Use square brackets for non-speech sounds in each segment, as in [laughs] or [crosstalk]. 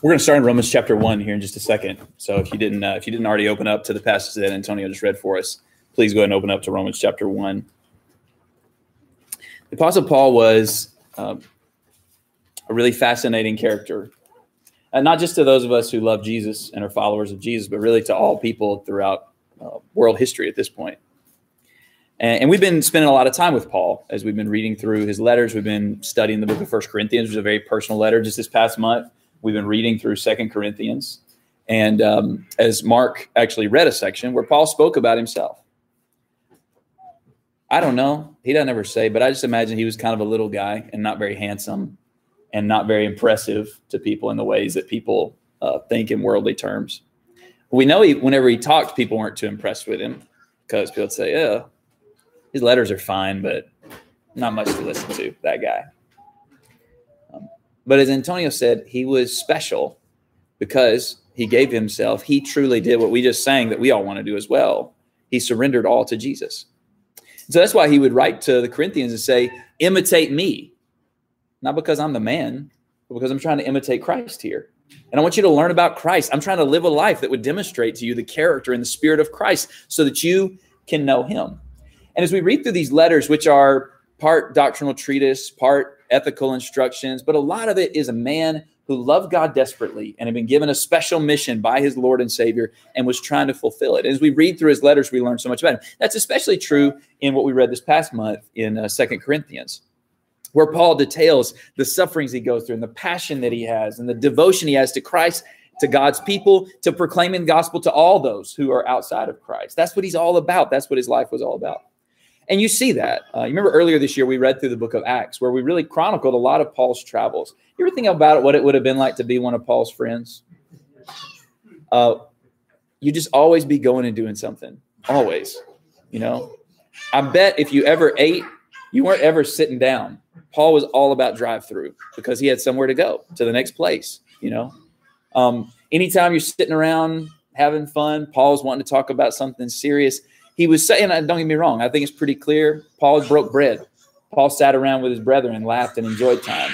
We're going to start in Romans chapter one here in just a second. So if you didn't, uh, if you didn't already open up to the passage that Antonio just read for us, please go ahead and open up to Romans chapter one. The Apostle Paul was uh, a really fascinating character, and not just to those of us who love Jesus and are followers of Jesus, but really to all people throughout uh, world history at this point. And, and, we've been spending a lot of time with Paul as we've been reading through his letters. We've been studying the book of First Corinthians, which is a very personal letter. Just this past month, We've been reading through Second Corinthians. And um, as Mark actually read a section where Paul spoke about himself. I don't know. He doesn't ever say, but I just imagine he was kind of a little guy and not very handsome and not very impressive to people in the ways that people uh, think in worldly terms. We know he, whenever he talked, people weren't too impressed with him because people would say, yeah, his letters are fine, but not much to listen to, that guy. But as Antonio said, he was special because he gave himself. He truly did what we just sang that we all want to do as well. He surrendered all to Jesus. So that's why he would write to the Corinthians and say, imitate me. Not because I'm the man, but because I'm trying to imitate Christ here. And I want you to learn about Christ. I'm trying to live a life that would demonstrate to you the character and the spirit of Christ so that you can know him. And as we read through these letters, which are part doctrinal treatise, part ethical instructions, but a lot of it is a man who loved God desperately and had been given a special mission by his Lord and Savior and was trying to fulfill it. As we read through his letters, we learn so much about him. That's especially true in what we read this past month in uh, Second Corinthians, where Paul details the sufferings he goes through and the passion that he has and the devotion he has to Christ, to God's people, to proclaiming the gospel to all those who are outside of Christ. That's what he's all about. That's what his life was all about. And you see that. Uh, you remember earlier this year, we read through the book of Acts, where we really chronicled a lot of Paul's travels. You ever think about it, what it would have been like to be one of Paul's friends? Uh, you just always be going and doing something, always. You know, I bet if you ever ate, you weren't ever sitting down. Paul was all about drive through because he had somewhere to go to the next place. You know, um, anytime you're sitting around having fun, Paul's wanting to talk about something serious he was saying, uh, don't get me wrong, I think it's pretty clear. Paul broke bread. Paul sat around with his brethren and laughed and enjoyed time.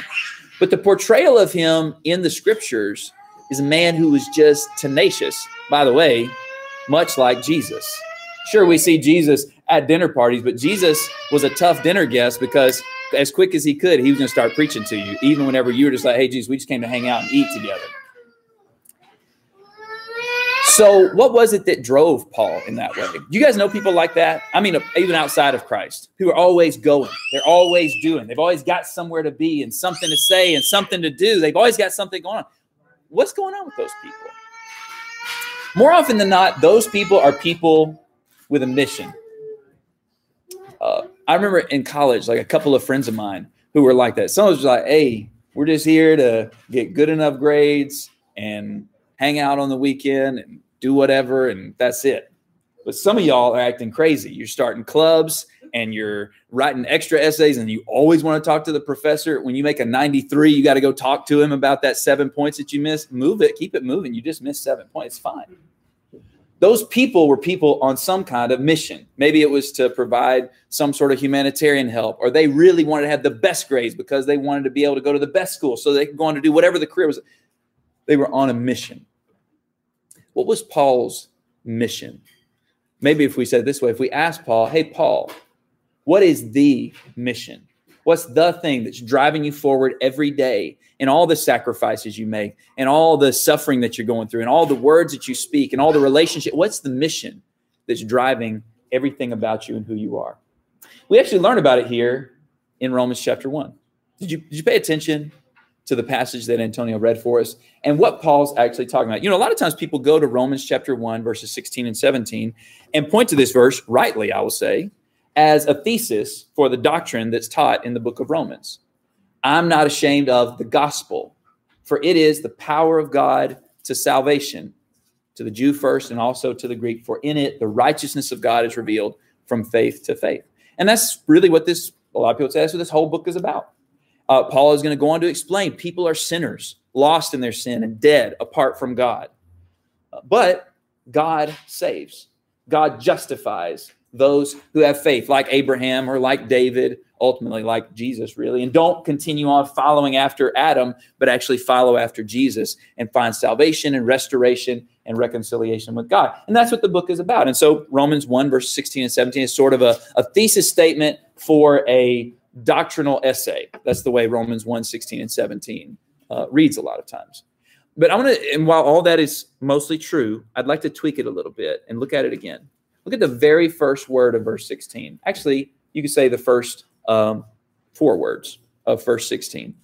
But the portrayal of him in the scriptures is a man who was just tenacious. By the way, much like Jesus. Sure, we see Jesus at dinner parties, but Jesus was a tough dinner guest because as quick as he could, he was going to start preaching to you, even whenever you were just like, hey, Jesus, we just came to hang out and eat together. So, what was it that drove Paul in that way? You guys know people like that? I mean, even outside of Christ, who are always going, they're always doing, they've always got somewhere to be and something to say and something to do. They've always got something going on. What's going on with those people? More often than not, those people are people with a mission. Uh, I remember in college, like a couple of friends of mine who were like that. Some was like, hey, we're just here to get good enough grades and hang out on the weekend and do whatever, and that's it. But some of y'all are acting crazy. You're starting clubs and you're writing extra essays, and you always want to talk to the professor. When you make a 93, you got to go talk to him about that seven points that you missed. Move it, keep it moving. You just missed seven points. Fine. Those people were people on some kind of mission. Maybe it was to provide some sort of humanitarian help, or they really wanted to have the best grades because they wanted to be able to go to the best school so they could go on to do whatever the career was. They were on a mission. What was Paul's mission? Maybe if we said this way, if we ask Paul, hey, Paul, what is the mission? What's the thing that's driving you forward every day and all the sacrifices you make and all the suffering that you're going through and all the words that you speak and all the relationship? What's the mission that's driving everything about you and who you are? We actually learn about it here in Romans chapter 1. Did you, did you pay attention to the passage that Antonio read for us and what Paul's actually talking about. You know, a lot of times people go to Romans chapter 1, verses 16 and 17, and point to this verse, rightly, I will say, as a thesis for the doctrine that's taught in the book of Romans. I'm not ashamed of the gospel, for it is the power of God to salvation, to the Jew first and also to the Greek, for in it the righteousness of God is revealed from faith to faith. And that's really what this, a lot of people say, that's what this whole book is about. Uh, Paul is going to go on to explain people are sinners, lost in their sin, and dead apart from God. Uh, but God saves, God justifies, those who have faith, like Abraham or like David, ultimately like Jesus, really, and don't continue on following after Adam, but actually follow after Jesus and find salvation and restoration and reconciliation with God. And that's what the book is about. And so Romans 1, verse 16 and 17 is sort of a, a thesis statement for a doctrinal essay. That's the way Romans 1, 16 and 17 uh, reads a lot of times. But I want to, and while all that is mostly true, I'd like to tweak it a little bit and look at it again. Look at the very first word of verse 16. Actually, you could say the first um, four words of verse 16.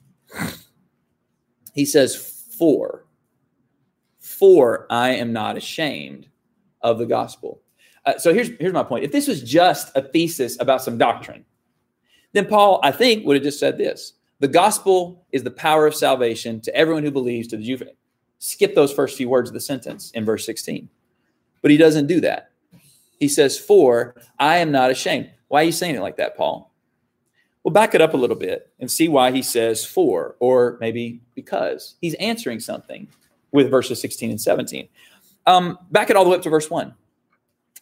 He says, For, for I am not ashamed of the gospel. Uh, so here's, here's my point. If this was just a thesis about some doctrine, then Paul, I think, would have just said this The gospel is the power of salvation to everyone who believes, to the Jew. Skip those first few words of the sentence in verse 16. But he doesn't do that. He says, For I am not ashamed. Why are you saying it like that, Paul? Well, back it up a little bit and see why he says for, or maybe because. He's answering something with verses 16 and 17. Um, back it all the way up to verse 1.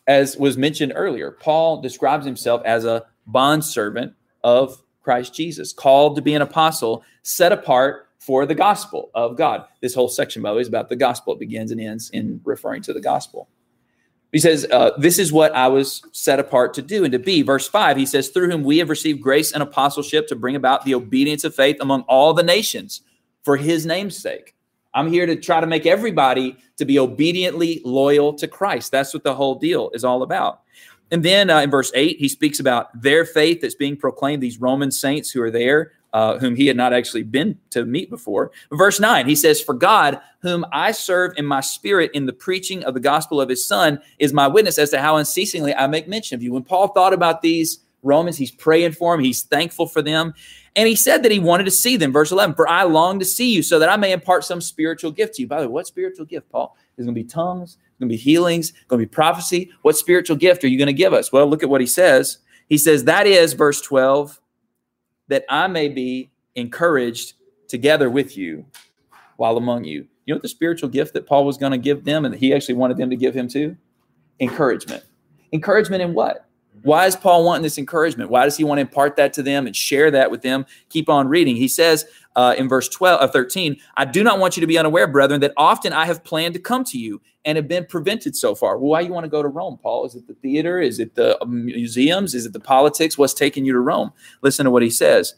As was mentioned earlier, Paul describes himself as a bondservant of Christ Jesus, called to be an apostle, set apart for the gospel of God. This whole section, by the way, is about the gospel. It begins and ends in referring to the gospel. He says, uh, This is what I was set apart to do and to be. Verse 5, he says, Through whom we have received grace and apostleship to bring about the obedience of faith among all the nations for his name's sake. I'm here to try to make everybody to be obediently loyal to Christ. That's what the whole deal is all about. And then uh, in verse 8, he speaks about their faith that's being proclaimed, these Roman saints who are there uh, whom he had not actually been to meet before. Verse 9, he says, For God, whom I serve in my spirit in the preaching of the gospel of his son, is my witness as to how unceasingly I make mention of you. When Paul thought about these Romans, he's praying for them, he's thankful for them. And he said that he wanted to see them. Verse 11, For I long to see you so that I may impart some spiritual gift to you. By the way, what spiritual gift, Paul? Is going to be tongues, it's going to be healings, it's going to be prophecy. What spiritual gift are you going to give us? Well, look at what he says. He says, That is, verse 12, that I may be encouraged together with you while among you. You know what the spiritual gift that Paul was going to give them and that he actually wanted them to give him to? Encouragement. Encouragement in what? Why is Paul wanting this encouragement? Why does he want to impart that to them and share that with them? Keep on reading. He says uh, in verse 12, uh, 13, I do not want you to be unaware, brethren, that often I have planned to come to you and have been prevented so far. Well, why you want to go to Rome, Paul? Is it the theater? Is it the um, museums? Is it the politics? What's taking you to Rome? Listen to what he says.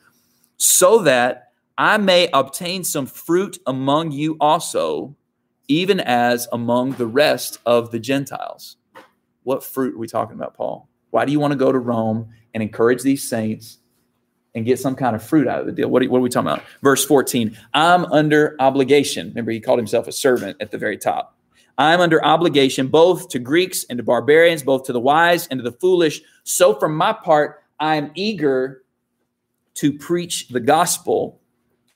So that I may obtain some fruit among you also, even as among the rest of the Gentiles. What fruit are we talking about, Paul? Why do you want to go to Rome and encourage these saints and get some kind of fruit out of the deal? What are, what are we talking about? Verse 14 I'm under obligation. Remember, he called himself a servant at the very top. I'm under obligation both to Greeks and to barbarians, both to the wise and to the foolish. So, for my part, I am eager to preach the gospel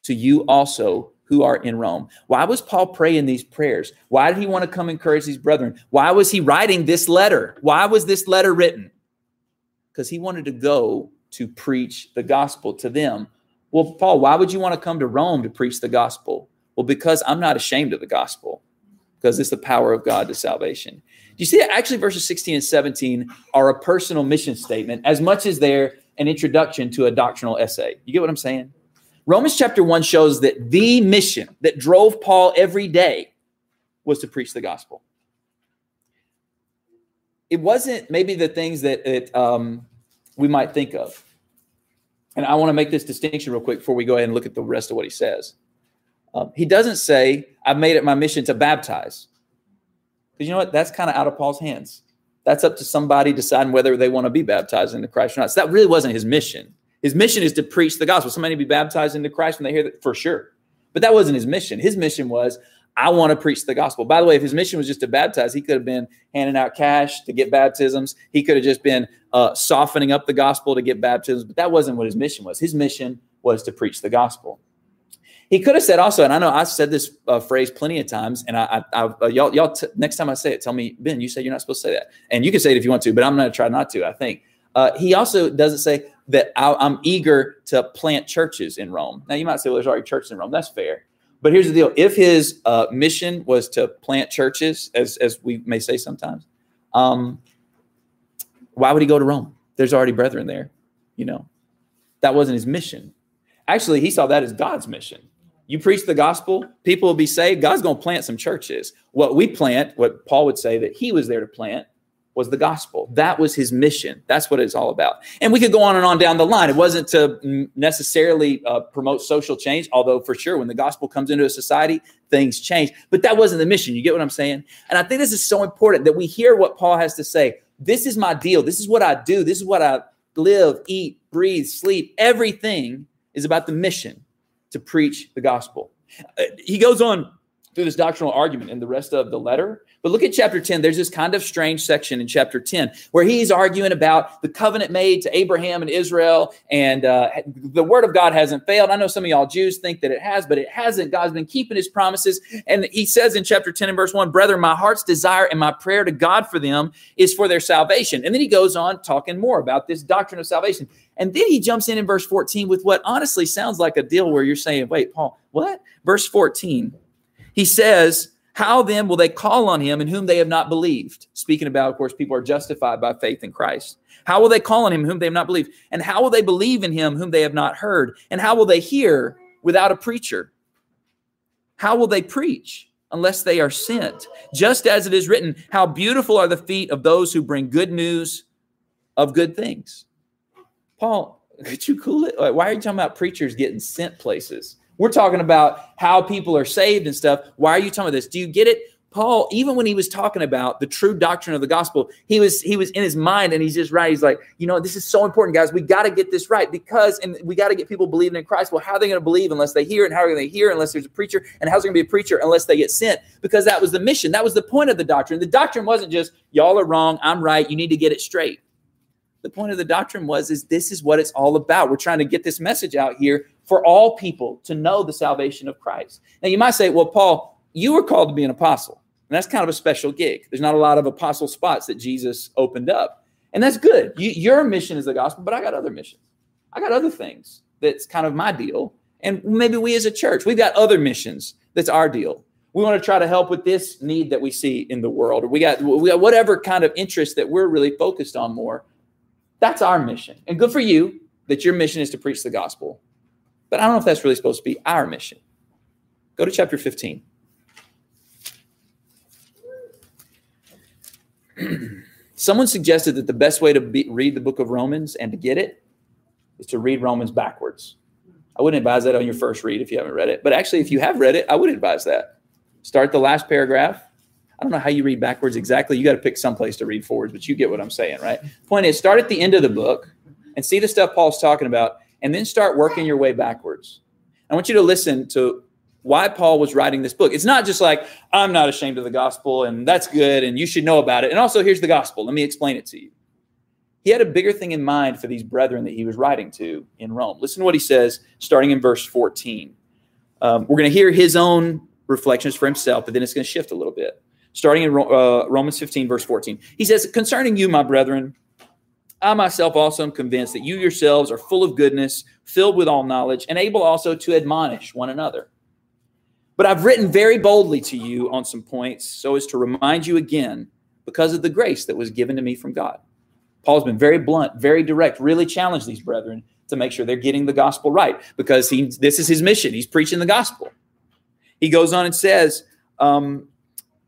to you also who are in Rome. Why was Paul praying these prayers? Why did he want to come encourage these brethren? Why was he writing this letter? Why was this letter written? Because he wanted to go to preach the gospel to them. Well, Paul, why would you want to come to Rome to preach the gospel? Well, because I'm not ashamed of the gospel, because it's the power of God to salvation. Do you see that? Actually, verses 16 and 17 are a personal mission statement as much as they're an introduction to a doctrinal essay. You get what I'm saying? Romans chapter 1 shows that the mission that drove Paul every day was to preach the gospel it wasn't maybe the things that it, um, we might think of. And I want to make this distinction real quick before we go ahead and look at the rest of what he says. Um, he doesn't say, I've made it my mission to baptize. Because you know what? That's kind of out of Paul's hands. That's up to somebody deciding whether they want to be baptized into Christ or not. So that really wasn't his mission. His mission is to preach the gospel. Somebody be baptized into Christ when they hear that, for sure. But that wasn't his mission. His mission was, I want to preach the gospel. By the way, if his mission was just to baptize, he could have been handing out cash to get baptisms. He could have just been uh, softening up the gospel to get baptisms, but that wasn't what his mission was. His mission was to preach the gospel. He could have said also, and I know I've said this uh, phrase plenty of times, and I, I, I uh, y'all, y'all t- next time I say it, tell me, Ben, you say you're not supposed to say that, and you can say it if you want to, but I'm going to try not to. I think uh, he also doesn't say that I, I'm eager to plant churches in Rome. Now you might say, well, there's already churches in Rome. That's fair. But here's the deal: if his uh, mission was to plant churches, as as we may say sometimes, um, Why would he go to Rome? There's already brethren there. You know, that wasn't his mission. Actually, he saw that as God's mission. You preach the gospel, people will be saved. God's going to plant some churches. What we plant, what Paul would say that he was there to plant, was the gospel. That was his mission. That's what it's all about. And we could go on and on down the line. It wasn't to necessarily uh, promote social change, although for sure, when the gospel comes into a society, things change. But that wasn't the mission. You get what I'm saying? And I think this is so important that we hear what Paul has to say. This is my deal. This is what I do. This is what I live, eat, breathe, sleep. Everything is about the mission to preach the gospel. Uh, he goes on through this doctrinal argument in the rest of the letter. But look at chapter 10. There's this kind of strange section in chapter 10 where he's arguing about the covenant made to Abraham and Israel, and uh, the word of God hasn't failed. I know some of y'all Jews think that it has, but it hasn't. God's been keeping his promises. And he says in chapter 10 and verse 1 Brother, my heart's desire and my prayer to God for them is for their salvation. And then he goes on talking more about this doctrine of salvation. And then he jumps in in verse 14 with what honestly sounds like a deal where you're saying, wait, Paul, what? Verse 14 he says, How then will they call on him in whom they have not believed? Speaking about, of course, people are justified by faith in Christ. How will they call on him whom they have not believed? And how will they believe in him whom they have not heard? And how will they hear without a preacher? How will they preach unless they are sent? Just as it is written, How beautiful are the feet of those who bring good news of good things. Paul, [laughs] could you cool it? Why are you talking about preachers getting sent places? We're talking about how people are saved and stuff. Why are you talking about this? Do you get it? Paul, even when he was talking about the true doctrine of the gospel, he was he was in his mind and he's just right. He's like, you know, this is so important, guys. We got to get this right because and we got to get people believing in Christ. Well, how are they going to believe unless they hear? And how are they going to hear unless there's a preacher? And how's there going to be a preacher unless they get sent? Because that was the mission. That was the point of the doctrine. The doctrine wasn't just y'all are wrong, I'm right, you need to get it straight. The point of the doctrine was is this is what it's all about. We're trying to get this message out here for all people to know the salvation of Christ. Now, you might say, well, Paul, you were called to be an apostle. And that's kind of a special gig. There's not a lot of apostle spots that Jesus opened up. And that's good. You, your mission is the gospel, but I got other missions. I got other things that's kind of my deal. And maybe we as a church, we've got other missions that's our deal. We want to try to help with this need that we see in the world, or we got, we got whatever kind of interest that we're really focused on more. That's our mission. And good for you that your mission is to preach the gospel. But I don't know if that's really supposed to be our mission. Go to chapter 15. [clears throat] Someone suggested that the best way to be, read the book of Romans and to get it is to read Romans backwards. I wouldn't advise that on your first read if you haven't read it. But actually, if you have read it, I would advise that. Start the last paragraph. I don't know how you read backwards exactly. You got to pick some place to read forwards, but you get what I'm saying, right? Point is, start at the end of the book and see the stuff Paul's talking about and then start working your way backwards. I want you to listen to why Paul was writing this book. It's not just like, I'm not ashamed of the gospel and that's good and you should know about it. And also, here's the gospel. Let me explain it to you. He had a bigger thing in mind for these brethren that he was writing to in Rome. Listen to what he says starting in verse 14. Um, we're going to hear his own reflections for himself, but then it's going to shift a little bit. Starting in uh, Romans 15, verse 14. He says, Concerning you, my brethren, I myself also am convinced that you yourselves are full of goodness, filled with all knowledge, and able also to admonish one another. But I've written very boldly to you on some points so as to remind you again because of the grace that was given to me from God. Paul's been very blunt, very direct, really challenged these brethren to make sure they're getting the gospel right because he, this is his mission. He's preaching the gospel. He goes on and says um,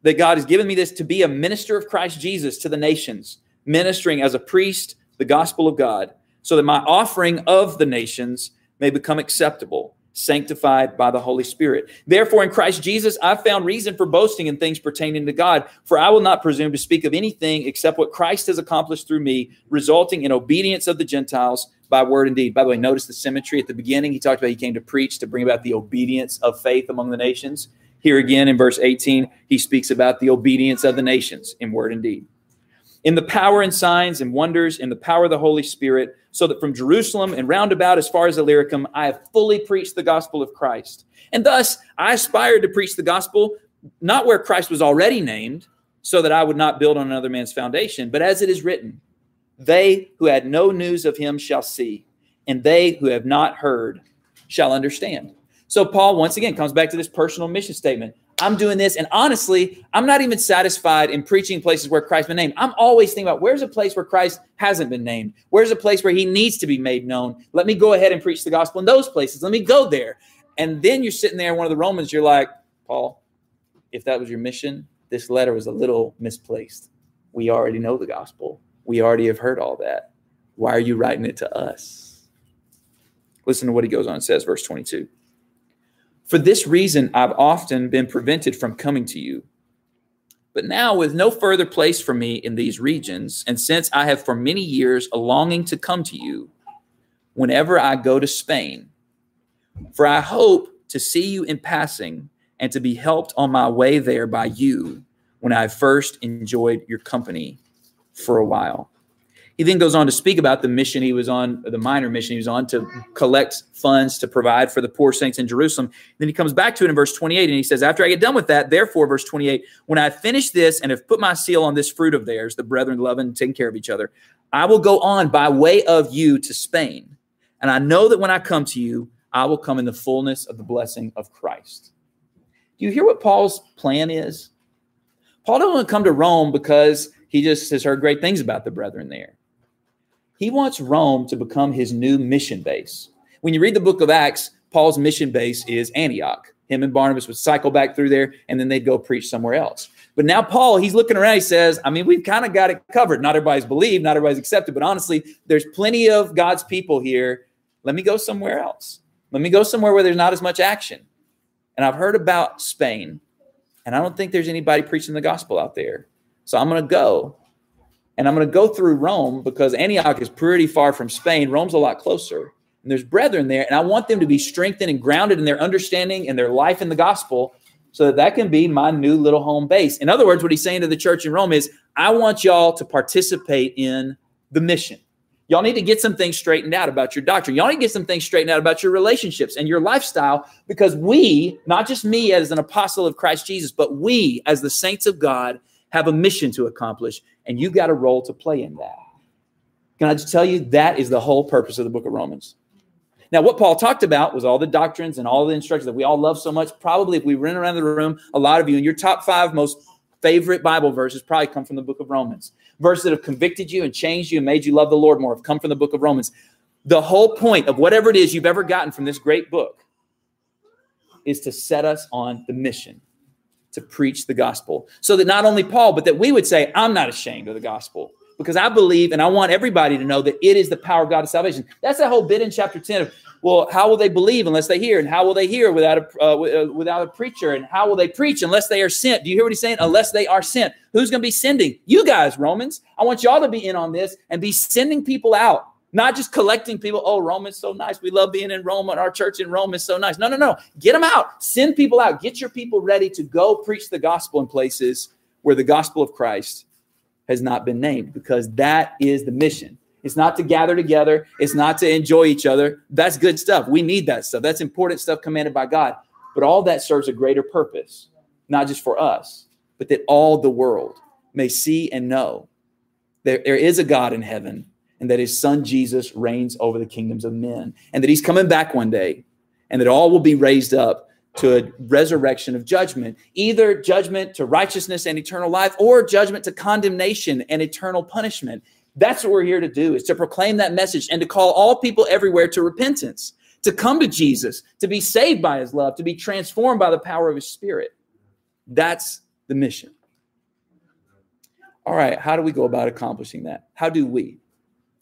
that God has given me this to be a minister of Christ Jesus to the nations, ministering as a priest the gospel of God, so that my offering of the nations may become acceptable, sanctified by the Holy Spirit. Therefore, in Christ Jesus, I've found reason for boasting in things pertaining to God, for I will not presume to speak of anything except what Christ has accomplished through me, resulting in obedience of the Gentiles by word and deed. By the way, notice the symmetry at the beginning. He talked about he came to preach to bring about the obedience of faith among the nations. Here again in verse 18, he speaks about the obedience of the nations in word and deed in the power and signs and wonders, in the power of the Holy Spirit, so that from Jerusalem and round about as far as Illyricum, I have fully preached the gospel of Christ. And thus I aspired to preach the gospel, not where Christ was already named, so that I would not build on another man's foundation, but as it is written, they who had no news of him shall see, and they who have not heard shall understand. So Paul once again comes back to this personal mission statement. I'm doing this. And honestly, I'm not even satisfied in preaching places where Christ's been named. I'm always thinking about where's a place where Christ hasn't been named? Where's a place where he needs to be made known? Let me go ahead and preach the gospel in those places. Let me go there. And then you're sitting there, one of the Romans, you're like, Paul, if that was your mission, this letter was a little misplaced. We already know the gospel. We already have heard all that. Why are you writing it to us? Listen to what he goes on and says, verse 22. For this reason, I've often been prevented from coming to you. But now, with no further place for me in these regions, and since I have for many years a longing to come to you whenever I go to Spain, for I hope to see you in passing and to be helped on my way there by you when I first enjoyed your company for a while. He then goes on to speak about the mission he was on, the minor mission he was on to collect funds to provide for the poor saints in Jerusalem. Then he comes back to it in verse 28 and he says, After I get done with that, therefore, verse 28, when I finish this and have put my seal on this fruit of theirs, the brethren loving and taking care of each other, I will go on by way of you to Spain. And I know that when I come to you, I will come in the fullness of the blessing of Christ. Do you hear what Paul's plan is? Paul doesn't want to come to Rome because he just has heard great things about the brethren there. He wants Rome to become his new mission base. When you read the book of Acts, Paul's mission base is Antioch. Him and Barnabas would cycle back through there and then they'd go preach somewhere else. But now Paul, he's looking around, he says, I mean, we've kind of got it covered. Not everybody's believed, not everybody's accepted, but honestly, there's plenty of God's people here. Let me go somewhere else. Let me go somewhere where there's not as much action. And I've heard about Spain, and I don't think there's anybody preaching the gospel out there. So I'm going to go and I'm going to go through Rome because Antioch is pretty far from Spain. Rome's a lot closer. And there's brethren there. And I want them to be strengthened and grounded in their understanding and their life in the gospel so that that can be my new little home base. In other words, what he's saying to the church in Rome is, I want y'all to participate in the mission. Y'all need to get some things straightened out about your doctrine. Y'all need to get some things straightened out about your relationships and your lifestyle because we, not just me as an apostle of Christ Jesus, but we as the saints of God have a mission to accomplish, and you've got a role to play in that. Can I just tell you that is the whole purpose of the book of Romans? Now, what Paul talked about was all the doctrines and all the instructions that we all love so much. Probably, if we ran around the room, a lot of you, and your top five most favorite Bible verses probably come from the book of Romans. Verses that have convicted you and changed you and made you love the Lord more have come from the book of Romans. The whole point of whatever it is you've ever gotten from this great book is to set us on the mission to preach the gospel. So that not only Paul, but that we would say, I'm not ashamed of the gospel because I believe and I want everybody to know that it is the power of God of salvation. That's that whole bit in chapter 10 of, well, how will they believe unless they hear? And how will they hear without a, uh, uh, without a preacher? And how will they preach unless they are sent? Do you hear what he's saying? Unless they are sent. Who's going to be sending? You guys, Romans. I want y'all to be in on this and be sending people out not just collecting people. Oh, Rome is so nice. We love being in Rome. And our church in Rome is so nice. No, no, no. Get them out. Send people out. Get your people ready to go preach the gospel in places where the gospel of Christ has not been named, because that is the mission. It's not to gather together. It's not to enjoy each other. That's good stuff. We need that stuff. That's important stuff commanded by God. But all that serves a greater purpose, not just for us, but that all the world may see and know there, there is a God in heaven and that his son Jesus reigns over the kingdoms of men, and that he's coming back one day, and that all will be raised up to a resurrection of judgment, either judgment to righteousness and eternal life, or judgment to condemnation and eternal punishment. That's what we're here to do, is to proclaim that message and to call all people everywhere to repentance, to come to Jesus, to be saved by his love, to be transformed by the power of his spirit. That's the mission. All right, how do we go about accomplishing that? How do we?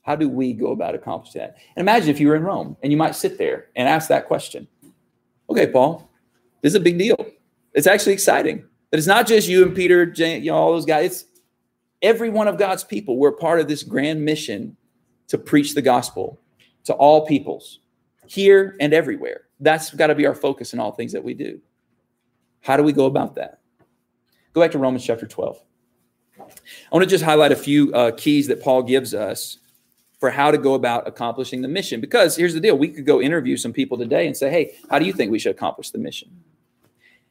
How do we go about accomplishing that? And imagine if you were in Rome and you might sit there and ask that question. Okay, Paul, this is a big deal. It's actually exciting. But it's not just you and Peter, you know, all those guys. It's every one of God's people. We're part of this grand mission to preach the gospel to all peoples, here and everywhere. That's got to be our focus in all things that we do. How do we go about that? Go back to Romans chapter 12. I want to just highlight a few uh, keys that Paul gives us for how to go about accomplishing the mission. Because here's the deal we could go interview some people today and say, hey, how do you think we should accomplish the mission?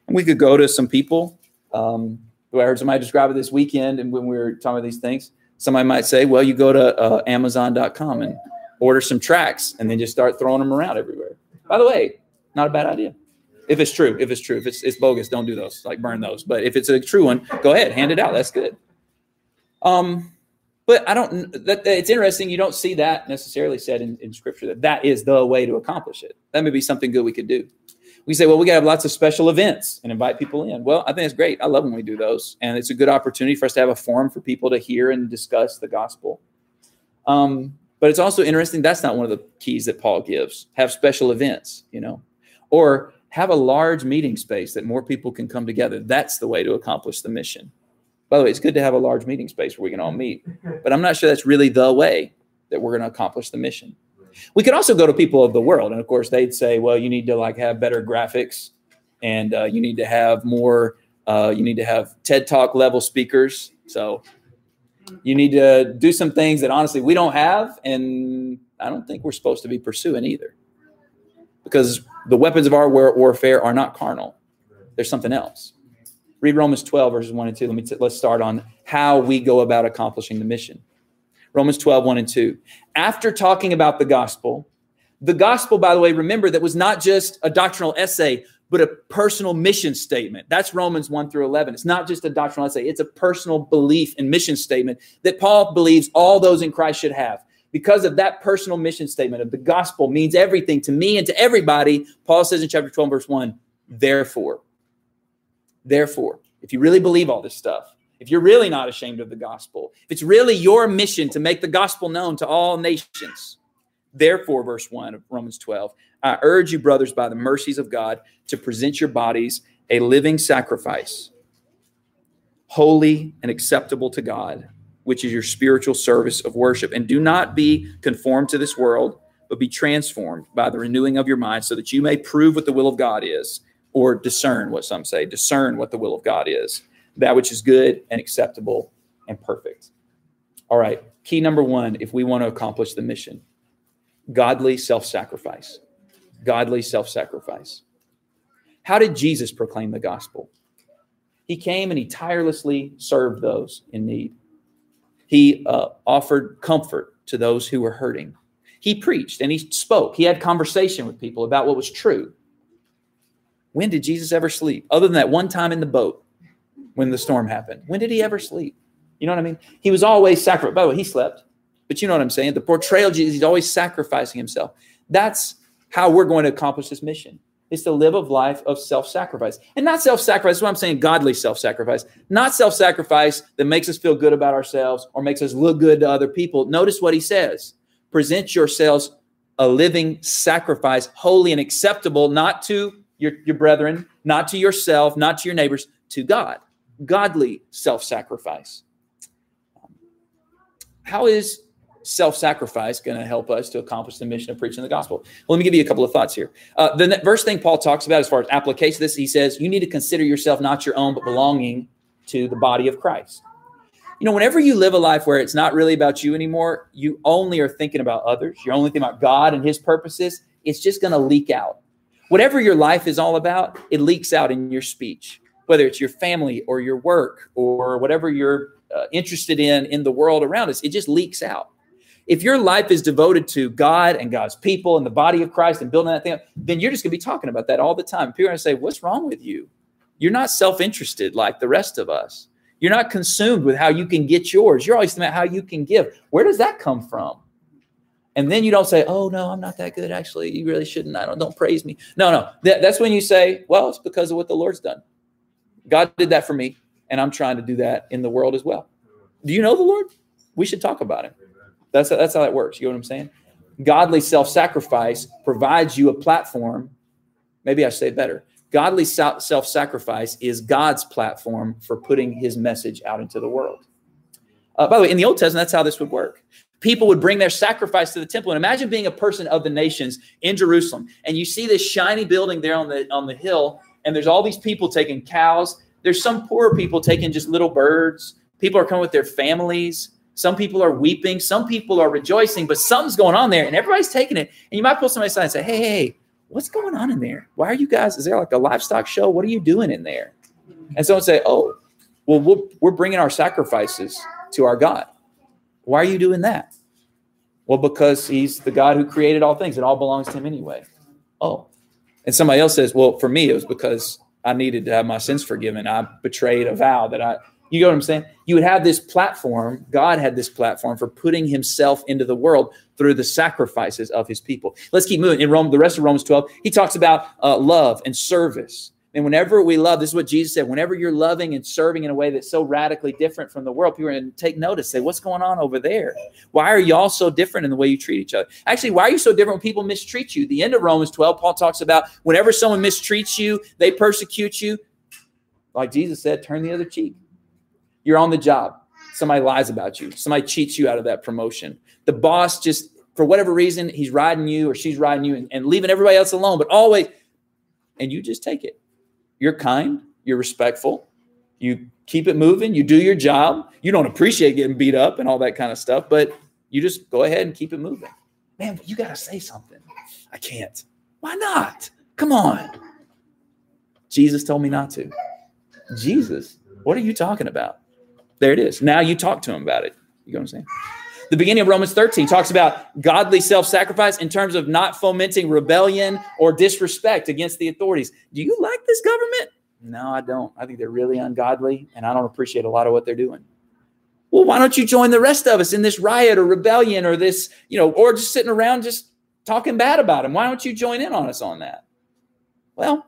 And we could go to some people um, who I heard somebody describe it this weekend. And when we were talking about these things, somebody might say, well, you go to uh, Amazon.com and order some tracts and then just start throwing them around everywhere. By the way, not a bad idea. If it's true, if it's true, if it's, it's bogus, don't do those. Like burn those. But if it's a true one, go ahead, hand it out. That's good. Um, but I don't. That, it's interesting. You don't see that necessarily said in, in Scripture that that is the way to accomplish it. That may be something good we could do. We say, well, we got to have lots of special events and invite people in. Well, I think it's great. I love when we do those, and it's a good opportunity for us to have a forum for people to hear and discuss the gospel. Um, but it's also interesting. That's not one of the keys that Paul gives. Have special events, you know, or have a large meeting space that more people can come together. That's the way to accomplish the mission. By the way, it's good to have a large meeting space where we can all meet, [laughs] but I'm not sure that's really the way that we're going to accomplish the mission. We could also go to people of the world, and of course, they'd say, "Well, you need to like have better graphics, and uh, you need to have more. Uh, you need to have TED Talk level speakers. So you need to do some things that honestly we don't have, and I don't think we're supposed to be pursuing either, because the weapons of our warfare are not carnal. There's something else. Read Romans 12, verses 1 and 2. Let me t- let's start on how we go about accomplishing the mission. Romans 12, 1 and 2. After talking about the gospel, the gospel, by the way, remember that was not just a doctrinal essay, but a personal mission statement. That's Romans 1 through 11. It's not just a doctrinal essay, it's a personal belief and mission statement that Paul believes all those in Christ should have. Because of that personal mission statement of the gospel means everything to me and to everybody, Paul says in chapter 12, verse 1, therefore, Therefore, if you really believe all this stuff, if you're really not ashamed of the gospel, if it's really your mission to make the gospel known to all nations, therefore, verse 1 of Romans 12, I urge you, brothers, by the mercies of God, to present your bodies a living sacrifice, holy and acceptable to God, which is your spiritual service of worship. And do not be conformed to this world, but be transformed by the renewing of your mind, so that you may prove what the will of God is or discern what some say, discern what the will of God is, that which is good and acceptable and perfect. All right, key number one if we want to accomplish the mission godly self sacrifice. Godly self sacrifice. How did Jesus proclaim the gospel? He came and he tirelessly served those in need. He uh, offered comfort to those who were hurting. He preached and he spoke. He had conversation with people about what was true. When did Jesus ever sleep? Other than that one time in the boat when the storm happened. When did he ever sleep? You know what I mean? He was always sacrificed. By the way, he slept, but you know what I'm saying? The portrayal of Jesus, he's always sacrificing himself. That's how we're going to accomplish this mission is to live a life of self-sacrifice. And not self-sacrifice, what I'm saying, godly self-sacrifice. Not self-sacrifice that makes us feel good about ourselves or makes us look good to other people. Notice what he says. Present yourselves a living sacrifice, holy and acceptable, not to your, your brethren, not to yourself, not to your neighbors, to God. Godly self sacrifice. How is self sacrifice going to help us to accomplish the mission of preaching the gospel? Well, let me give you a couple of thoughts here. Uh, the first thing Paul talks about as far as application of this, he says, you need to consider yourself not your own, but belonging to the body of Christ. You know, whenever you live a life where it's not really about you anymore, you only are thinking about others, you're only thinking about God and his purposes, it's just going to leak out whatever your life is all about, it leaks out in your speech, whether it's your family or your work or whatever you're uh, interested in in the world around us, it just leaks out. If your life is devoted to God and God's people and the body of Christ and building that thing up, then you're just going to be talking about that all the time. People are going to say, What's wrong with you? You're not self interested like the rest of us. You're not consumed with how you can get yours. You're always thinking about how you can give. Where does that come from? And then you don't say, "Oh no, I'm not that good." Actually, you really shouldn't. I don't. Don't praise me. No, no. That, that's when you say, "Well, it's because of what the Lord's done. God did that for me, and I'm trying to do that in the world as well." Do you know the Lord? We should talk about Him. That's that's how that works. You know what I'm saying? Godly self-sacrifice provides you a platform. Maybe I say better. Godly self-sacrifice is God's platform for putting His message out into the world. Uh, by the way, in the Old Testament, that's how this would work people would bring their sacrifice to the temple. And imagine being a person of the nations in Jerusalem, and you see this shiny building there on the on the hill, and there's all these people taking cows. There's some poor people taking just little birds. People are coming with their families. Some people are weeping. Some people are rejoicing, but something's going on there, and everybody's taking it. And you might pull somebody aside and say, "Hey, hey, what's going on in there? Why are you guys? Is there like a livestock show? What are you doing in there?" And someone say, "Oh, well, we're bringing our sacrifices to our God." Why are you doing that? Well, because he's the God who created all things. It all belongs to him anyway. Oh, And somebody else says, well, for me, it was because I needed to have my sins forgiven. I betrayed a vow that I, you know what I'm saying? You would have this platform. God had this platform for putting himself into the world through the sacrifices of his people. Let's keep moving. In Rome, the rest of Romans 12, he talks about uh, love and service. And whenever we love, this is what Jesus said whenever you're loving and serving in a way that's so radically different from the world, people are going to take notice, say, What's going on over there? Why are y'all so different in the way you treat each other? Actually, why are you so different when people mistreat you? The end of Romans 12, Paul talks about whenever someone mistreats you, they persecute you. Like Jesus said, turn the other cheek. You're on the job. Somebody lies about you, somebody cheats you out of that promotion. The boss just, for whatever reason, he's riding you or she's riding you and, and leaving everybody else alone, but always, and you just take it you're kind, you're respectful, you keep it moving, you do your job. You don't appreciate getting beat up and all that kind of stuff, but you just go ahead and keep it moving. Man, you got to say something. I can't. Why not? Come on. Jesus told me not to. Jesus, what are you talking about? There it is. Now you talk to him about it. You know what I'm saying? The beginning of Romans 13 talks about godly self sacrifice in terms of not fomenting rebellion or disrespect against the authorities. Do you like this government? No, I don't. I think they're really ungodly and I don't appreciate a lot of what they're doing. Well, why don't you join the rest of us in this riot or rebellion or this, you know, or just sitting around just talking bad about them? Why don't you join in on us on that? Well,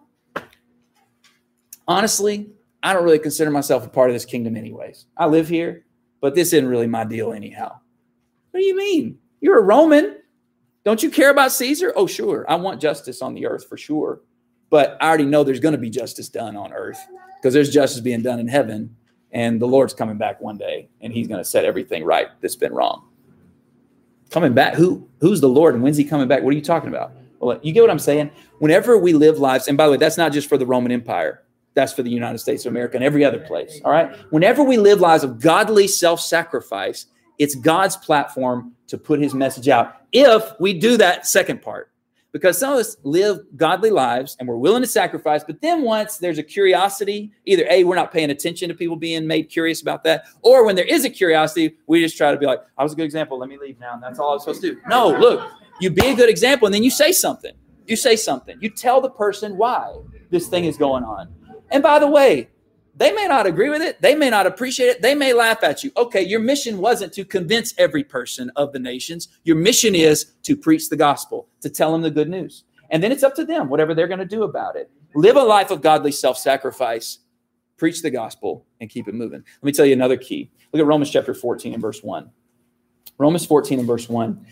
honestly, I don't really consider myself a part of this kingdom, anyways. I live here, but this isn't really my deal, anyhow. What do you mean? You're a Roman. Don't you care about Caesar? Oh, sure. I want justice on the earth for sure. But I already know there's going to be justice done on earth because there's justice being done in heaven. And the Lord's coming back one day and he's going to set everything right that's been wrong. Coming back? Who? Who's the Lord and when's he coming back? What are you talking about? Well, you get what I'm saying? Whenever we live lives, and by the way, that's not just for the Roman Empire, that's for the United States of America and every other place. All right. Whenever we live lives of godly self sacrifice, it's God's platform to put his message out if we do that second part. Because some of us live godly lives and we're willing to sacrifice, but then once there's a curiosity, either A, we're not paying attention to people being made curious about that, or when there is a curiosity, we just try to be like, I was a good example, let me leave now. And that's all I was supposed to do. No, look, you be a good example and then you say something. You say something. You tell the person why this thing is going on. And by the way, they may not agree with it. They may not appreciate it. They may laugh at you. Okay, your mission wasn't to convince every person of the nations. Your mission is to preach the gospel, to tell them the good news. And then it's up to them, whatever they're going to do about it. Live a life of godly self sacrifice, preach the gospel, and keep it moving. Let me tell you another key. Look at Romans chapter 14 and verse 1. Romans 14 and verse 1.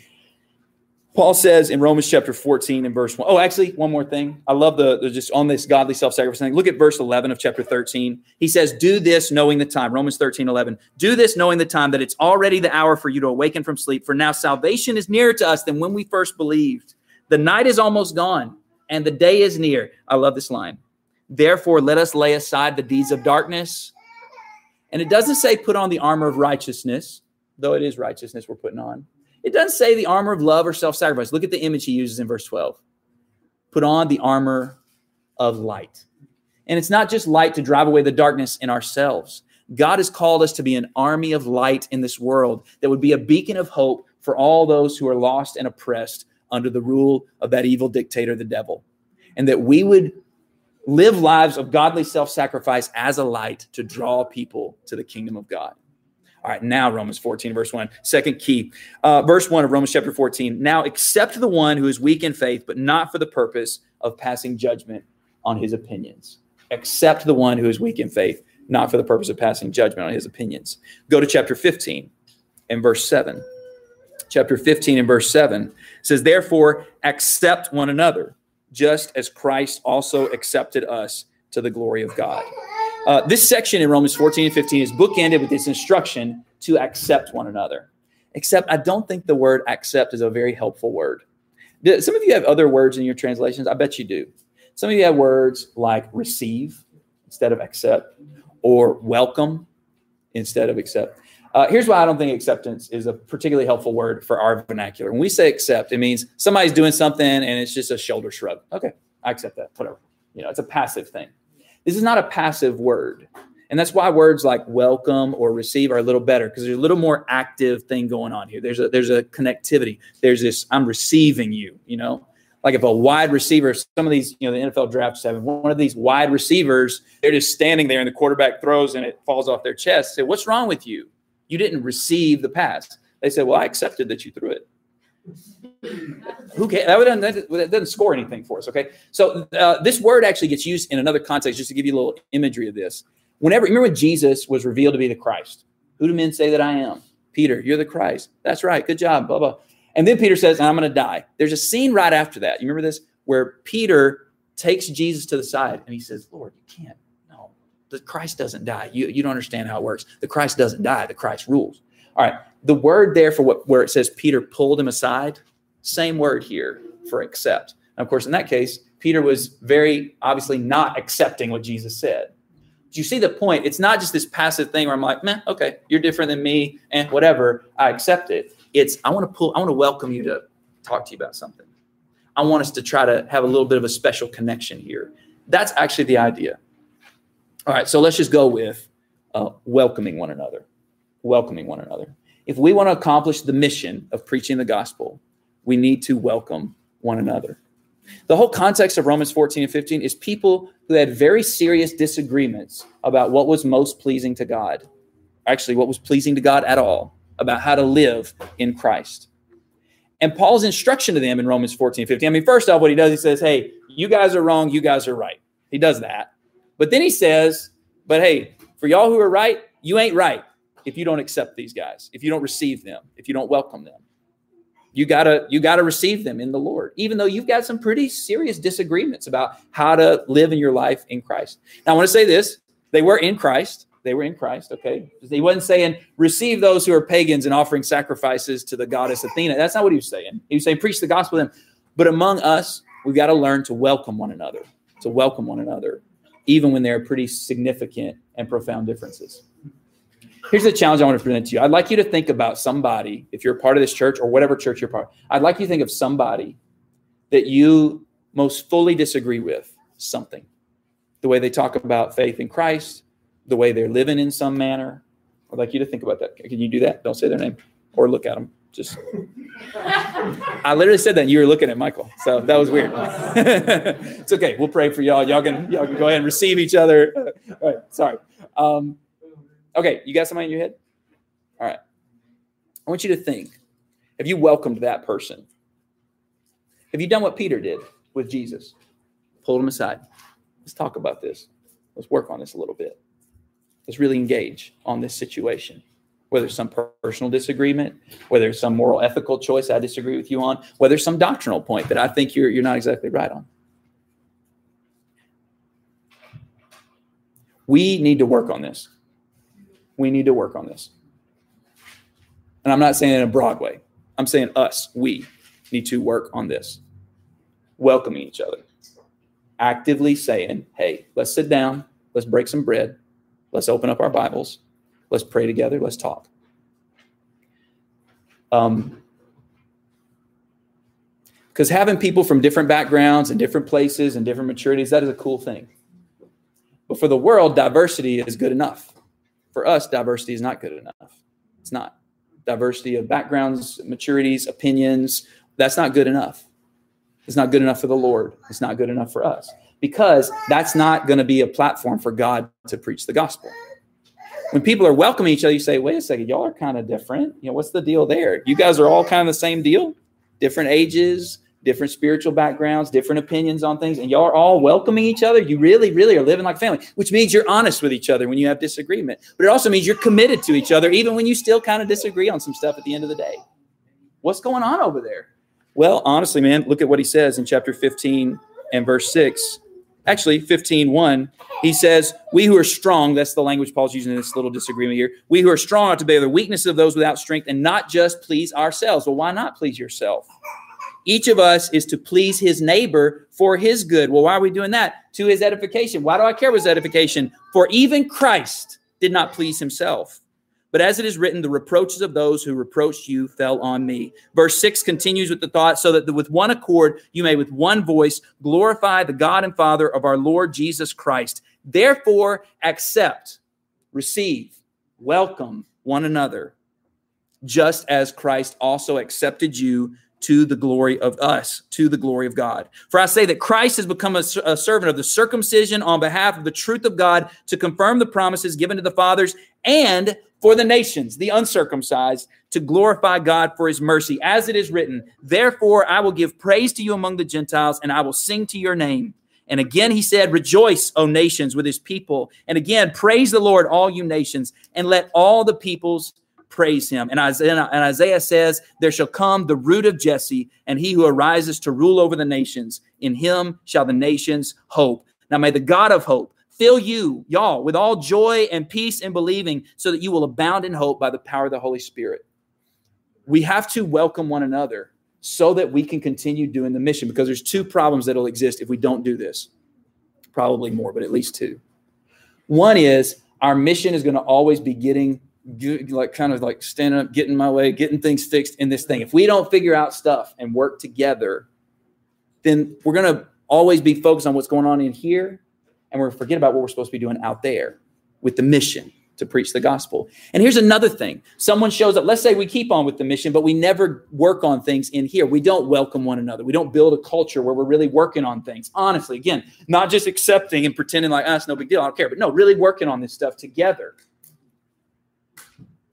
Paul says in Romans chapter 14 and verse 1. Oh, actually, one more thing. I love the, the just on this godly self sacrifice thing. Look at verse 11 of chapter 13. He says, Do this knowing the time. Romans 13, 11. Do this knowing the time that it's already the hour for you to awaken from sleep. For now salvation is nearer to us than when we first believed. The night is almost gone and the day is near. I love this line. Therefore, let us lay aside the deeds of darkness. And it doesn't say put on the armor of righteousness, though it is righteousness we're putting on. It doesn't say the armor of love or self sacrifice. Look at the image he uses in verse 12. Put on the armor of light. And it's not just light to drive away the darkness in ourselves. God has called us to be an army of light in this world that would be a beacon of hope for all those who are lost and oppressed under the rule of that evil dictator, the devil. And that we would live lives of godly self sacrifice as a light to draw people to the kingdom of God. All right, now Romans 14, verse 1. Second key. Uh, verse 1 of Romans chapter 14. Now accept the one who is weak in faith, but not for the purpose of passing judgment on his opinions. Accept the one who is weak in faith, not for the purpose of passing judgment on his opinions. Go to chapter 15 and verse 7. Chapter 15 and verse 7 says, Therefore, accept one another, just as Christ also accepted us to the glory of God. Uh, this section in Romans 14 and 15 is bookended with this instruction to accept one another. Except I don't think the word accept is a very helpful word. Some of you have other words in your translations. I bet you do. Some of you have words like receive instead of accept or welcome instead of accept. Uh, here's why I don't think acceptance is a particularly helpful word for our vernacular. When we say accept, it means somebody's doing something and it's just a shoulder shrug. Okay, I accept that, whatever. You know, it's a passive thing. This is not a passive word. And that's why words like welcome or receive are a little better because there's a little more active thing going on here. There's a there's a connectivity. There's this I'm receiving you, you know. Like if a wide receiver, some of these, you know, the NFL drafts have one of these wide receivers, they're just standing there and the quarterback throws and it falls off their chest. Say, what's wrong with you? You didn't receive the pass. They said, well, I accepted that you threw it. Who cares? That, doesn't, that doesn't score anything for us. Okay. So uh, this word actually gets used in another context, just to give you a little imagery of this. Whenever, remember when Jesus was revealed to be the Christ? Who do men say that I am? Peter, you're the Christ. That's right. Good job. Blah, blah. And then Peter says, I'm going to die. There's a scene right after that. You remember this? Where Peter takes Jesus to the side and he says, Lord, you can't. No, the Christ doesn't die. You, you don't understand how it works. The Christ doesn't die. The Christ rules. All right. The word there for what where it says Peter pulled him aside, same word here for accept. And of course, in that case, Peter was very obviously not accepting what Jesus said. Do you see the point? It's not just this passive thing where I'm like, man, okay, you're different than me, and whatever, I accept it. It's I want to pull, I want to welcome you to talk to you about something. I want us to try to have a little bit of a special connection here. That's actually the idea. All right, so let's just go with uh, welcoming one another. Welcoming one another. If we want to accomplish the mission of preaching the gospel, we need to welcome one another. The whole context of Romans 14 and 15 is people who had very serious disagreements about what was most pleasing to God. Actually, what was pleasing to God at all, about how to live in Christ. And Paul's instruction to them in Romans 14 15. I mean, first off, what he does, he says, Hey, you guys are wrong, you guys are right. He does that. But then he says, But hey, for y'all who are right, you ain't right if you don't accept these guys, if you don't receive them, if you don't welcome them. You gotta you gotta receive them in the Lord, even though you've got some pretty serious disagreements about how to live in your life in Christ. Now, I want to say this: they were in Christ. They were in Christ. Okay, he wasn't saying receive those who are pagans and offering sacrifices to the goddess Athena. That's not what he was saying. He was saying preach the gospel to them. But among us, we've got to learn to welcome one another, to welcome one another, even when there are pretty significant and profound differences. Here's the challenge I want to present to you. I'd like you to think about somebody, if you're a part of this church or whatever church you're part of, I'd like you to think of somebody that you most fully disagree with something. The way they talk about faith in Christ, the way they're living in some manner. I'd like you to think about that. Can you do that? Don't say their name or look at them. Just [laughs] I literally said that and you were looking at Michael. So that was weird. [laughs] it's okay. We'll pray for y'all. Y'all can y'all can go ahead and receive each other. [laughs] All right. Sorry. Um, Okay, you got somebody in your head? All right. I want you to think have you welcomed that person? Have you done what Peter did with Jesus? Pulled him aside. Let's talk about this. Let's work on this a little bit. Let's really engage on this situation. Whether it's some personal disagreement, whether it's some moral ethical choice I disagree with you on, whether it's some doctrinal point that I think you're, you're not exactly right on. We need to work on this we need to work on this. And I'm not saying in a broad way. I'm saying us, we need to work on this. Welcoming each other. Actively saying, hey, let's sit down, let's break some bread, let's open up our Bibles, let's pray together, let's talk. Um, because having people from different backgrounds and different places and different maturities, that is a cool thing. But for the world, diversity is good enough for us, diversity is not good enough. It's not. Diversity of backgrounds, maturities, opinions, that's not good enough. It's not good enough for the Lord. It's not good enough for us because that's not going to be a platform for God to preach the gospel. When people are welcoming each other, you say, wait a second, y'all are kind of different. You know, what's the deal there? You guys are all kind of the same deal, different ages, different spiritual backgrounds, different opinions on things, and y'all are all welcoming each other. You really, really are living like family, which means you're honest with each other when you have disagreement. But it also means you're committed to each other, even when you still kind of disagree on some stuff at the end of the day. What's going on over there? Well, honestly, man, look at what he says in chapter 15 and verse 6. Actually, 15, 1, he says, We who are strong, that's the language Paul's using in this little disagreement here. We who are strong ought to bear the weaknesses of those without strength and not just please ourselves. Well, why not please yourself? Each of us is to please his neighbor for his good. Well, why are we doing that? To his edification. Why do I care about his edification? For even Christ did not please himself. But as it is written, the reproaches of those who reproached you fell on me. Verse 6 continues with the thought, so that with one accord you may with one voice glorify the God and Father of our Lord Jesus Christ. Therefore, accept, receive, welcome one another, just as Christ also accepted you to the glory of us, to the glory of God. For I say that Christ has become a, a, servant of the circumcision on behalf of the truth of God to confirm the promises given to the fathers and for the nations, the uncircumcised, to glorify God for his mercy. As it is written, Therefore I will give praise to you among the Gentiles, and I will sing to your name. And again he said, Rejoice, O nations, with his people. And again, praise the Lord, all you nations, and let all the peoples praise him. And Isaiah, and Isaiah says, There shall come the root of Jesse, and he who arises to rule over the nations. In him shall the nations hope. Now may the God of hope fill you, y'all, with all joy and peace in believing, so that you will abound in hope by the power of the Holy Spirit. We have to welcome one another so that we can continue doing the mission because there's two problems that'll exist if we don't do this. Probably more, but at least two. One is our mission is going to always be getting like kind of like standing up, getting my way, getting things fixed in this thing. If we don't figure out stuff and work together, then we're going to always be focused on what's going on in here and we're forget about what we're supposed to be doing out there with the mission to preach the gospel. And here's another thing. Someone shows up, let's say we keep on with the mission, but we never work on things in here. We don't welcome one another. We don't build a culture where we're really working on things. Honestly, again, not just accepting and pretending like, ah, it's no big deal, I don't care, but no, really working on this stuff together.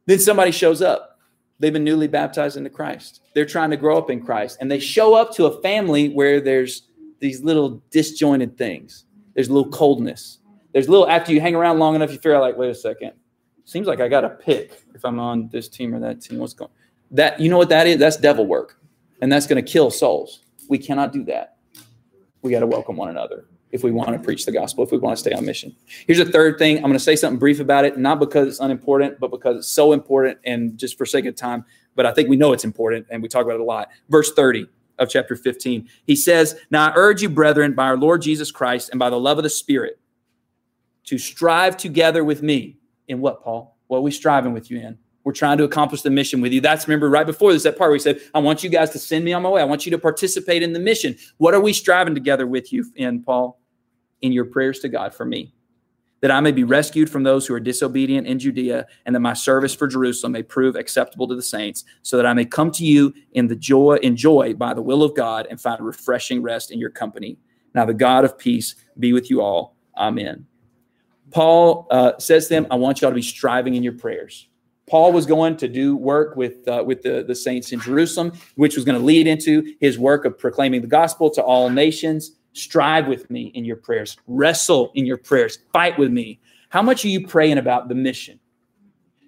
Then somebody shows up. They've been newly baptized into Christ. They're trying to grow up in Christ. And they show up to a family where there's these little disjointed things. There's a little coldness. There's a little, after you hang around long enough, you feel like, wait a second. Seems like I got to pick if I'm on this team or that team. What's going That, you know what that is? That's devil work. And that's going to kill souls. We cannot do that. We got to welcome one another if we want to preach the gospel, if we want to stay on mission. Here's a third thing. I'm going to say something brief about it, not because it's unimportant, but because it's so important and just for sake of time. But I think we know it's important and we talk about it a lot. Verse 30 of chapter 15. He says, Now I urge you, brethren, by our Lord Jesus Christ and by the love of the Spirit, to strive together with me. In what, Paul? What are we striving with you in? We're trying to accomplish the mission with you. That's remember right before this, that part where he said, I want you guys to send me on my way. I want you to participate in the mission. What are we striving together with you in, Paul? In your prayers to God for me, that I may be rescued from those who are disobedient in Judea, and that my service for Jerusalem may prove acceptable to the saints, so that I may come to you in the joy, in joy by the will of God, and find refreshing rest in your company. Now the God of peace be with you all. Amen. Paul uh, says to them, I want y'all to be striving in your prayers. Paul was going to do work with uh, with the, the saints in Jerusalem, which was going to lead into his work of proclaiming the gospel to all nations. Strive with me in your prayers. Wrestle in your prayers. Fight with me. How much are you praying about the mission?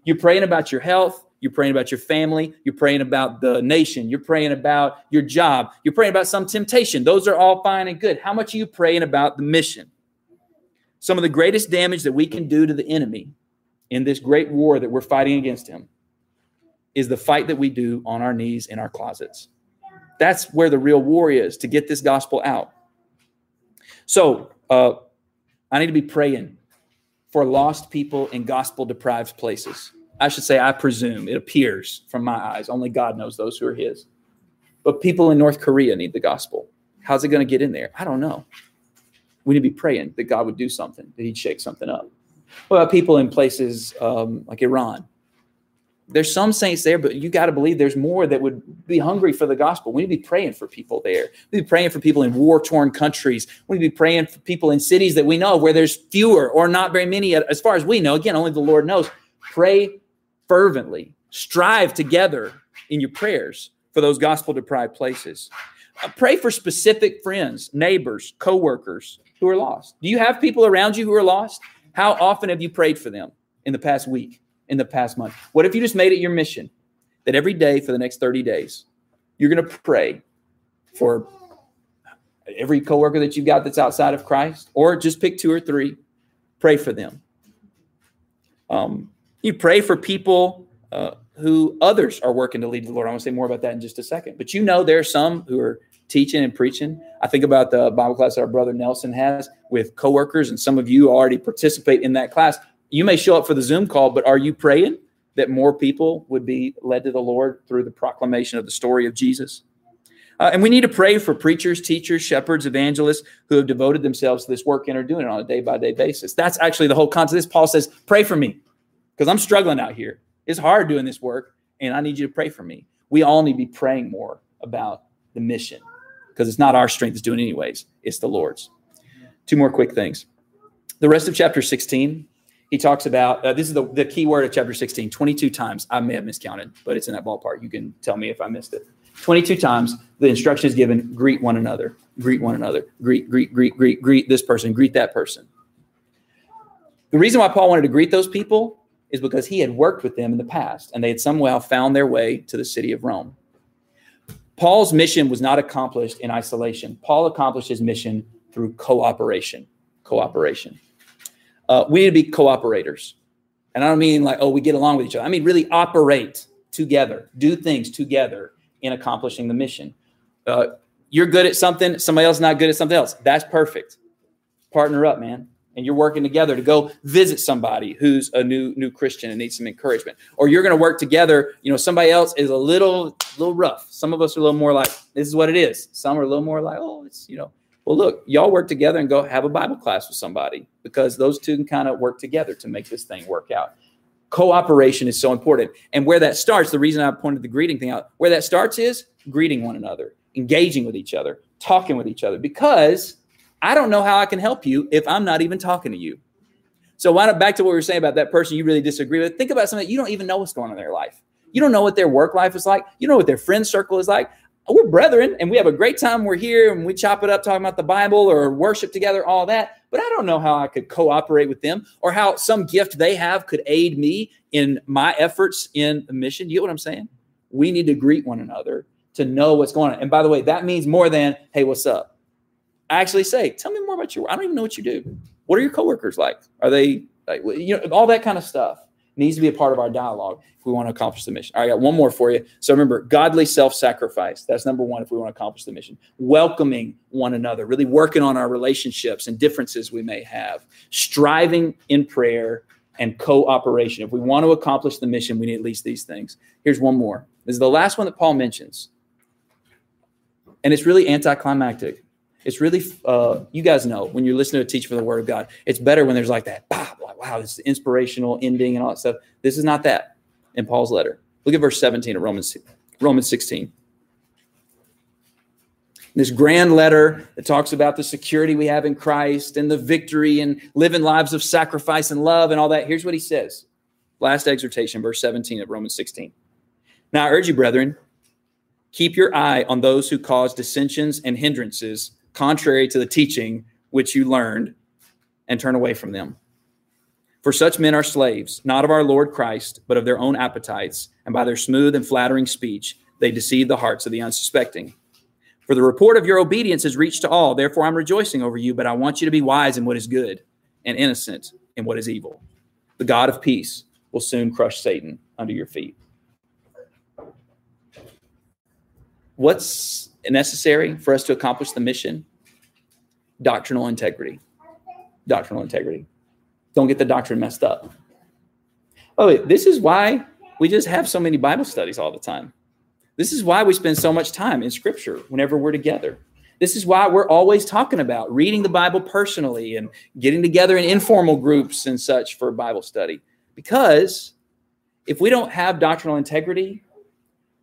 You're praying about your health. You're praying about your family. You're praying about the nation. You're praying about your job. You're praying about some temptation. Those are all fine and good. How much are you praying about the mission? Some of the greatest damage that we can do to the enemy in this great war that we're fighting against him is the fight that we do on our knees in our closets. That's where the real war is to get this gospel out. So uh, I need to be praying for lost people in gospel deprived places. I should say, I presume it appears from my eyes. Only God knows those who are His. But people in North Korea need the gospel. How's it going to get in there? I don't know. We need to be praying that God would do something, that He'd shake something up. What about people in places um, like Iran? There's some saints there, but you got to believe there's more that would be hungry for the gospel. We need to be praying for people there. We need to be praying for people in war torn countries. We need to be praying for people in cities that we know where there's fewer or not very many, as far as we know. Again, only the Lord knows. Pray fervently, strive together in your prayers for those gospel deprived places. Uh, pray for specific friends, neighbors, coworkers who are lost. Do you have people around you who are lost? How often have you prayed for them in the past week? In the past month? What if you just made it your mission that every day for the next 30 days, you're going to pray for every coworker that you've got that's outside of Christ, or just pick two or three, pray for them. Um, you pray for people uh, who others are working to lead the Lord. I want to say more about that in just a second. But you know, there are some who are teaching and preaching. I think about the Bible class that our brother Nelson has with coworkers, and some of you already participate in that class you may show up for the Zoom call, but are you praying that more people would be led to the Lord through the proclamation of the story of Jesus? Uh, and we need to pray for preachers, teachers, shepherds, evangelists who have devoted themselves to this work and are doing it on a day by day basis. That's actually the whole concept. This Paul says, "Pray for me," because I'm struggling out here. It's hard doing this work, and I need you to pray for me. We all need to be praying more about the mission because it's not our strength that's doing it anyways, it's the Lord's. Two more quick things. The rest of chapter 16, he talks about uh, this is the, the key word of chapter 16 22 times. I may have miscounted, but it's in that ballpark. You can tell me if I missed it. 22 times the instruction is given greet one another, greet one another, greet, greet, greet, greet, greet this person, greet that person. The reason why Paul wanted to greet those people is because he had worked with them in the past and they had somehow found their way to the city of Rome. Paul's mission was not accomplished in isolation. Paul accomplished his mission through cooperation. Cooperation. Uh, we need to be cooperators. And I don't mean like, oh, we get along with each other. I mean, really operate together, do things together in accomplishing the mission. Uh, you're good at something, somebody else is not good at something else. That's perfect. Partner up, man and you're working together to go visit somebody who's a new new Christian and needs some encouragement, or you're going to work together. You know, somebody else is a little little rough. Some of us are a little more like this is what it is. Some are a little more like oh, it's you know. Well, look, y'all work together and go have a Bible class with somebody because those two can kind of work together to make this thing work out. Cooperation is so important, and where that starts, the reason I pointed the greeting thing out, where that starts is greeting one another, engaging with each other, talking with each other, because I don't know how I can help you if I'm not even talking to you. So why not back to what we were saying about that person you really disagree with? Think about something you don't even know what's going on in their life. You don't know what their work life is like. You know what their friend circle is like. We're brethren and we have a great time. We're here and we chop it up talking about the Bible or worship together, all that. But I don't know how I could cooperate with them or how some gift they have could aid me in my efforts in the mission. You get what I'm saying? We need to greet one another to know what's going on. And by the way, that means more than, hey, what's up? I actually say, tell me more about your, I don't even know what you do. What are your coworkers like? Are they like, you know, all that kind of stuff needs to be a part of our dialogue if we want to accomplish the mission. All right, I got one more for you. So remember, godly self-sacrifice. That's number one if we want to accomplish the mission. Welcoming one another, really working on our relationships and differences we may have. Striving in prayer and cooperation. If we want to accomplish the mission, we need at least these things. Here's one more. This is the last one that Paul mentions. And it's really anticlimactic. It's really, uh, you guys know when you're listening to a teach for the Word of God, it's better when there's like that, wow, this is inspirational ending and all that stuff. This is not that in Paul's letter. Look at verse 17 of Romans, Romans 16. This grand letter that talks about the security we have in Christ and the victory and living lives of sacrifice and love and all that. Here's what he says. Last exhortation, verse 17 of Romans 16. Now I urge you, brethren, keep your eye on those who cause dissensions and hindrances contrary to the teaching which you learned, and turn away from them. For such men are slaves, not of our Lord Christ, but of their own appetites, and by their smooth and flattering speech, they deceive the hearts of the unsuspecting. For the report of your obedience has reached to all, therefore I'm rejoicing over you, but I want you to be wise in what is good and innocent in what is evil. The God of peace will soon crush Satan under your feet. What's necessary for us to accomplish the mission? Doctrinal integrity. Doctrinal integrity. Don't get the doctrine messed up. Oh, this is why we just have so many Bible studies all the time. This is why we spend so much time in Scripture whenever we're together. This is why we're always talking about reading the Bible personally and getting together in informal groups and such for Bible study. Because if we don't have doctrinal integrity,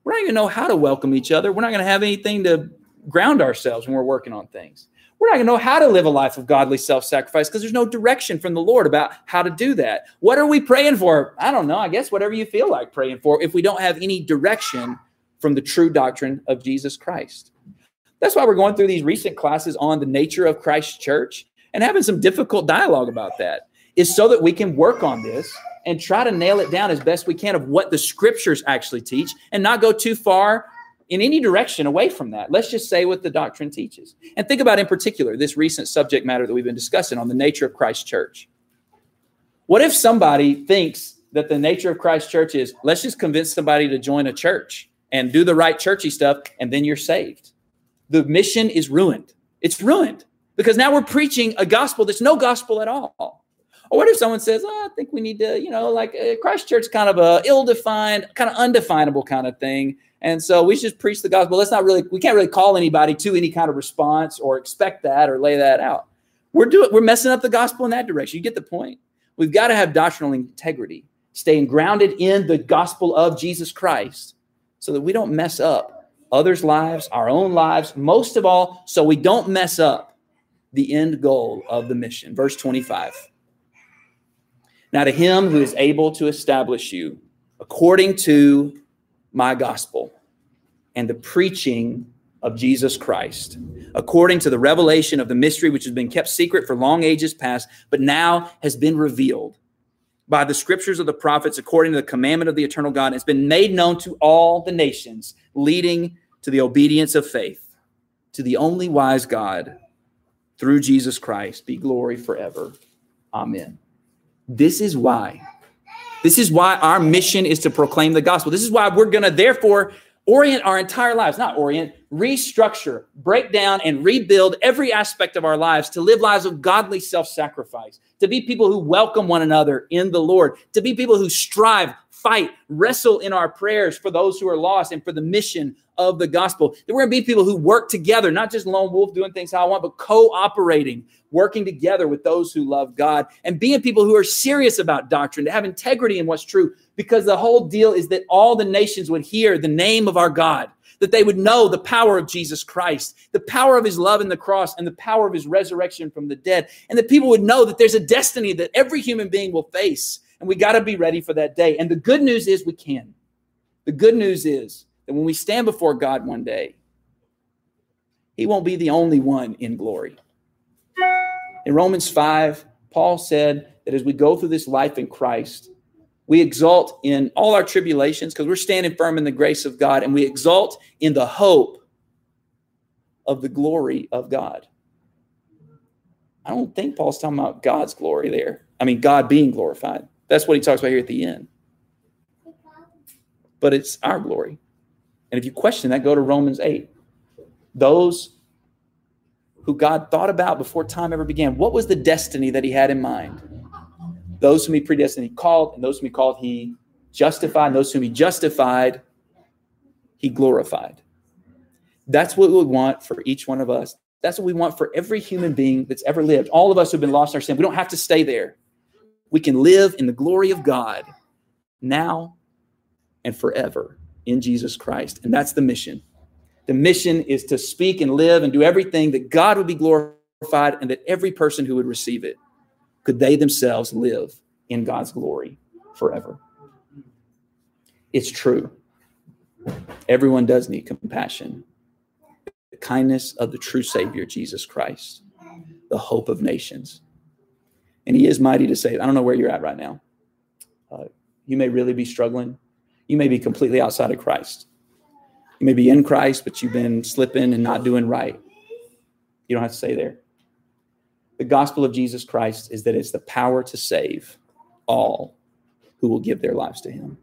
we're not going to know how to welcome each other. We're not going to have anything to ground ourselves when we're working on things. We're not going to know how to live a life of godly self sacrifice because there's no direction from the Lord about how to do that. What are we praying for? I don't know. I guess whatever you feel like praying for if we don't have any direction from the true doctrine of Jesus Christ. That's why we're going through these recent classes on the nature of Christ's church and having some difficult dialogue about that is so that we can work on this and try to nail it down as best we can of what the scriptures actually teach and not go too far in any direction away from that. Let's just say what the doctrine teaches. And think about, in particular, this recent subject matter that we've been discussing on the nature of Christ's church. What if somebody thinks that the nature of Christ's church is let's just convince somebody to join a church and do the right churchy stuff, and then you're saved? The mission is ruined. It's ruined because now we're preaching a gospel that's no gospel at all. Or what if someone says, oh, I think we need to, you know, like uh, Christ Church kind of a ill-defined, kind of undefinable kind of thing. And so we just preach the gospel. Let's not really, we can't really call anybody to any kind of response or expect that or lay that out. We're doing, we're messing up the gospel in that direction. You get the point. We've got to have doctrinal integrity, staying grounded in the gospel of Jesus Christ so that we don't mess up others' lives, our own lives, most of all, so we don't mess up the end goal of the mission. Verse 25. Now, to him who is able to establish you according to my gospel and the preaching of Jesus Christ, according to the revelation of the mystery which has been kept secret for long ages past, but now has been revealed by the scriptures of the prophets, according to the commandment of the eternal God, has been made known to all the nations, leading to the obedience of faith, to the only wise God, through Jesus Christ, be glory forever. Amen. This is why. This is why our mission is to proclaim the gospel. This is why we're going to, therefore, orient our entire lives, not orient, restructure, break down, and rebuild every aspect of our lives to live lives of godly self sacrifice, to be people who welcome one another in the Lord, to be people who strive, fight, wrestle in our prayers for those who are lost and for the mission of the gospel. That we're going to be people who work together, not just lone wolf doing things how I want, but cooperating, working together with those who love God, and being people who are serious about doctrine, to have integrity in what's true, because the whole deal is that all the nations would hear the name of our God that they would know the power of Jesus Christ, the power of his love in the cross, and the power of his resurrection from the dead. And that people would know that there's a destiny that every human being will face. And we got to be ready for that day. And the good news is we can. The good news is that when we stand before God one day, he won't be the only one in glory. In Romans 5, Paul said that as we go through this life in Christ, we exult in all our tribulations because we're standing firm in the grace of God, and we exult in the hope of the glory of God. I don't think Paul's talking about God's glory there. I mean, God being glorified. That's what he talks about here at the end. But it's our glory. And if you question that, go to Romans 8. Those who God thought about before time ever began, what was the destiny that he had in mind? Those whom he predestined, he called, and those whom he called, he justified, and those whom he justified, he glorified. That's what we want for each one of us. That's what we want for every human being that's ever lived. All of us who've been lost in our sin, we don't have to stay there. We can live in the glory of God now and forever in Jesus Christ. And that's the mission. The mission is to speak and live and do everything that God would be glorified and that every person who would receive it could they themselves live in God's glory forever. It's true. Everyone does need compassion. The kindness of the true Savior, Jesus Christ, the hope of nations. And He is mighty to save. I don't know where you're at right now. Uh, you may really be struggling. You may be completely outside of Christ. You may be in Christ, but you've been slipping and not doing right. You don't have to stay there the gospel of Jesus Christ is that it's the power to save all who will give their lives to him.